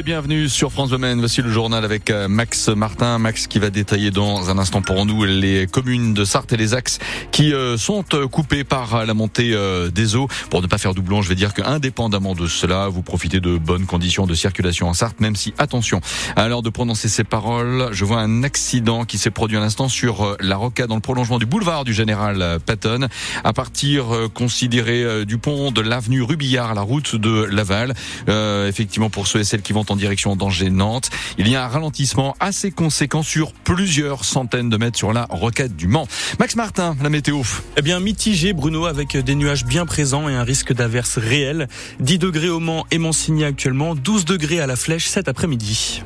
les bienvenus sur France Domaine. Voici le journal avec euh, Max Martin. Max qui va détailler dans un instant pour nous les communes de Sarthe et les axes qui euh, sont euh, coupés par la montée des eaux. Pour ne pas faire doublon, je vais dire qu'indépendamment de cela, vous profitez de bonnes conditions de circulation en Sarthe, même si, attention, à l'heure de prononcer ces paroles, je vois un accident qui s'est produit à l'instant sur la rocade dans le prolongement du boulevard du Général Patton. À partir considéré du pont de l'avenue Rubillard, la route de Laval. effectivement, pour ceux et celles qui vont en direction d'Angers-Nantes. Il y a un ralentissement assez conséquent sur plusieurs centaines de mètres sur la roquette du Mans. Max Martin, la météo. Eh bien, mitigé, Bruno, avec des nuages bien présents et un risque d'averse réel. 10 degrés au Mans et Mansigny actuellement, 12 degrés à la Flèche cet après-midi.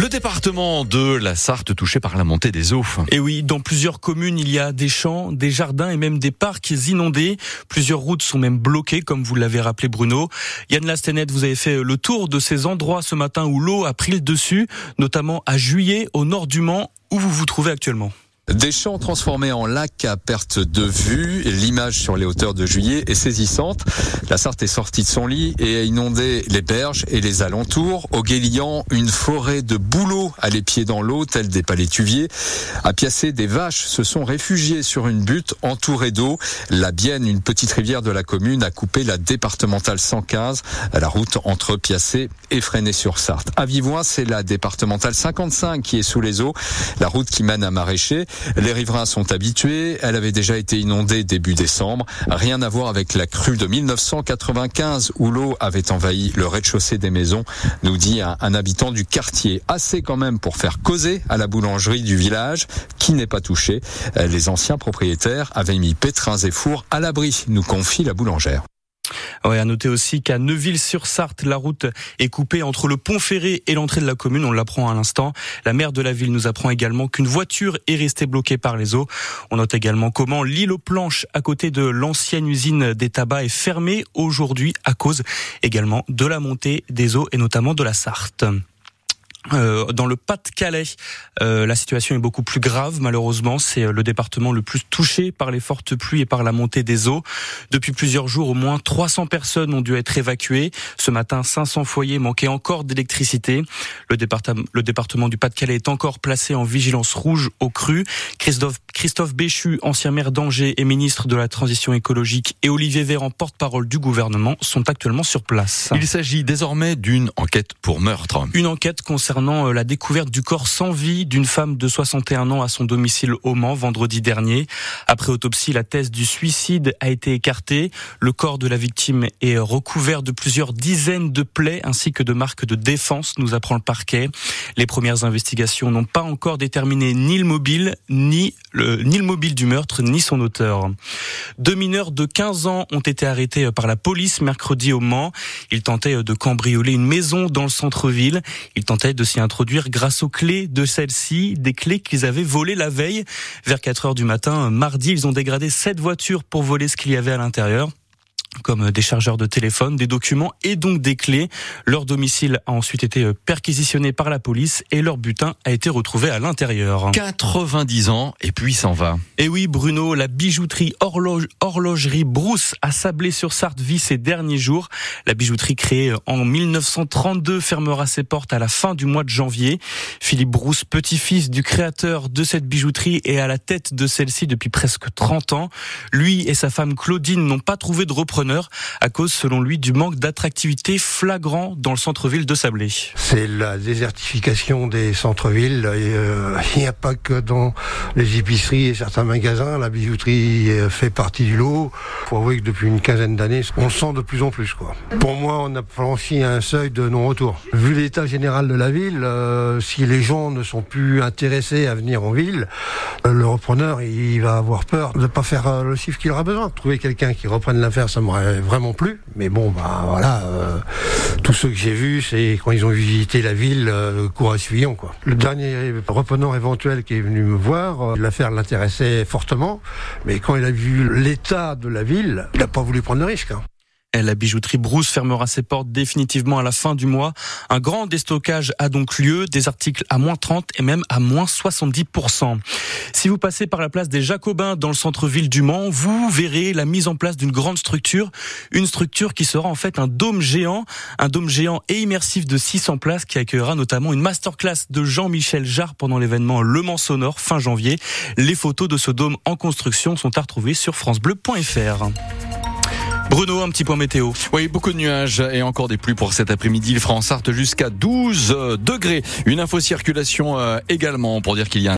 Le département de la Sarthe touché par la montée des eaux. Et oui, dans plusieurs communes, il y a des champs, des jardins et même des parcs inondés. Plusieurs routes sont même bloquées, comme vous l'avez rappelé Bruno. Yann Lastenet, vous avez fait le tour de ces endroits ce matin où l'eau a pris le dessus, notamment à Juillet, au nord du Mans, où vous vous trouvez actuellement? Des champs transformés en lacs à perte de vue. L'image sur les hauteurs de juillet est saisissante. La Sarthe est sortie de son lit et a inondé les berges et les alentours. Au Guélian, une forêt de bouleaux à les pieds dans l'eau, tels des palétuviers. À Piacé, des vaches se sont réfugiées sur une butte entourée d'eau. La Bienne, une petite rivière de la commune, a coupé la départementale 115, la route entre Piacé et Fresnay-sur-Sarthe. À Vivoin, c'est la départementale 55 qui est sous les eaux, la route qui mène à Maraîcher. Les riverains sont habitués. Elle avait déjà été inondée début décembre. Rien à voir avec la crue de 1995 où l'eau avait envahi le rez-de-chaussée des maisons, nous dit un, habitant du quartier. Assez quand même pour faire causer à la boulangerie du village qui n'est pas touchée. Les anciens propriétaires avaient mis pétrins et fours à l'abri, nous confie la boulangère. Ouais, à noter aussi qu'à Neuville-sur-Sarthe, la route est coupée entre le pont ferré et l'entrée de la commune. On l'apprend à l'instant. La maire de la ville nous apprend également qu'une voiture est restée bloquée par les eaux. On note également comment l'île aux planches à côté de l'ancienne usine des tabacs est fermée aujourd'hui à cause également de la montée des eaux et notamment de la Sarthe. Euh, dans le Pas-de-Calais, euh, la situation est beaucoup plus grave. Malheureusement, c'est euh, le département le plus touché par les fortes pluies et par la montée des eaux. Depuis plusieurs jours, au moins 300 personnes ont dû être évacuées. Ce matin, 500 foyers manquaient encore d'électricité. Le département, le département du Pas-de-Calais est encore placé en vigilance rouge au cru. Christophe, Christophe Béchu, ancien maire d'Angers et ministre de la Transition écologique, et Olivier Véran, porte-parole du gouvernement, sont actuellement sur place. Il s'agit désormais d'une enquête pour meurtre. Une enquête concernant concernant euh, la découverte du corps sans vie d'une femme de 61 ans à son domicile au Mans vendredi dernier. Après autopsie, la thèse du suicide a été écartée. Le corps de la victime est recouvert de plusieurs dizaines de plaies ainsi que de marques de défense, nous apprend le parquet. Les premières investigations n'ont pas encore déterminé ni le mobile, ni le, mobile du meurtre, ni son auteur. Deux mineurs de 15 ans ont été arrêtés par la police mercredi au Mans. Ils tentaient de cambrioler une maison dans le centre-ville. Ils tentaient de s'y introduire grâce aux clés de celle-ci, des clés qu'ils avaient volées la veille. Vers 4 heures du matin, mardi, ils ont dégradé sept voitures pour voler ce qu'il y avait à l'intérieur comme des chargeurs de téléphone, des documents et donc des clés. Leur domicile a ensuite été euh, perquisitionné par la police et leur butin a été retrouvé à l'intérieur. 90 ans et puis s'en va. Et oui, Bruno, la bijouterie horloge, horlogerie Brousse à Sablé-sur-Sarthe vit ses derniers jours. La bijouterie créée en 1932 fermera ses portes à la fin du mois de janvier. Philippe Brousse, petit-fils du créateur de cette bijouterie, est à la tête de celle-ci depuis presque 30 ans. Lui et sa femme Claudine n'ont pas trouvé de repreneur à cause, selon lui, du manque d'attractivité flagrant dans le centre-ville de Sablé. C'est la désertification des centres-villes. Euh, il n'y a pas que dans les épiceries et certains magasins. La bijouterie euh, fait partie du lot. Faut avouer que depuis une quinzaine d'années, on sent de plus en plus. Quoi. Pour moi, on a franchi un seuil de non-retour. Vu l'état général de la ville, euh, si les gens ne sont plus intéressés à venir en ville, le repreneur, il va avoir peur de ne pas faire le chiffre qu'il aura besoin. Trouver quelqu'un qui reprenne l'affaire, ça vraiment plus. Mais bon, bah voilà, euh, tous ceux que j'ai vus, c'est quand ils ont visité la ville, euh, cours à quoi. Le dernier reprenant éventuel qui est venu me voir, euh, l'affaire l'intéressait fortement, mais quand il a vu l'état de la ville, il n'a pas voulu prendre le risque. Hein. La bijouterie Brousse fermera ses portes définitivement à la fin du mois. Un grand déstockage a donc lieu, des articles à moins 30 et même à moins 70%. Si vous passez par la place des Jacobins dans le centre-ville du Mans, vous verrez la mise en place d'une grande structure, une structure qui sera en fait un dôme géant, un dôme géant et immersif de 600 places qui accueillera notamment une masterclass de Jean-Michel Jarre pendant l'événement Le Mans Sonore fin janvier. Les photos de ce dôme en construction sont à retrouver sur francebleu.fr. Bruno, un petit point météo. Oui, beaucoup de nuages et encore des pluies pour cet après-midi. Il fera en Sarthe jusqu'à 12 degrés. Une info circulation euh, également pour dire qu'il y a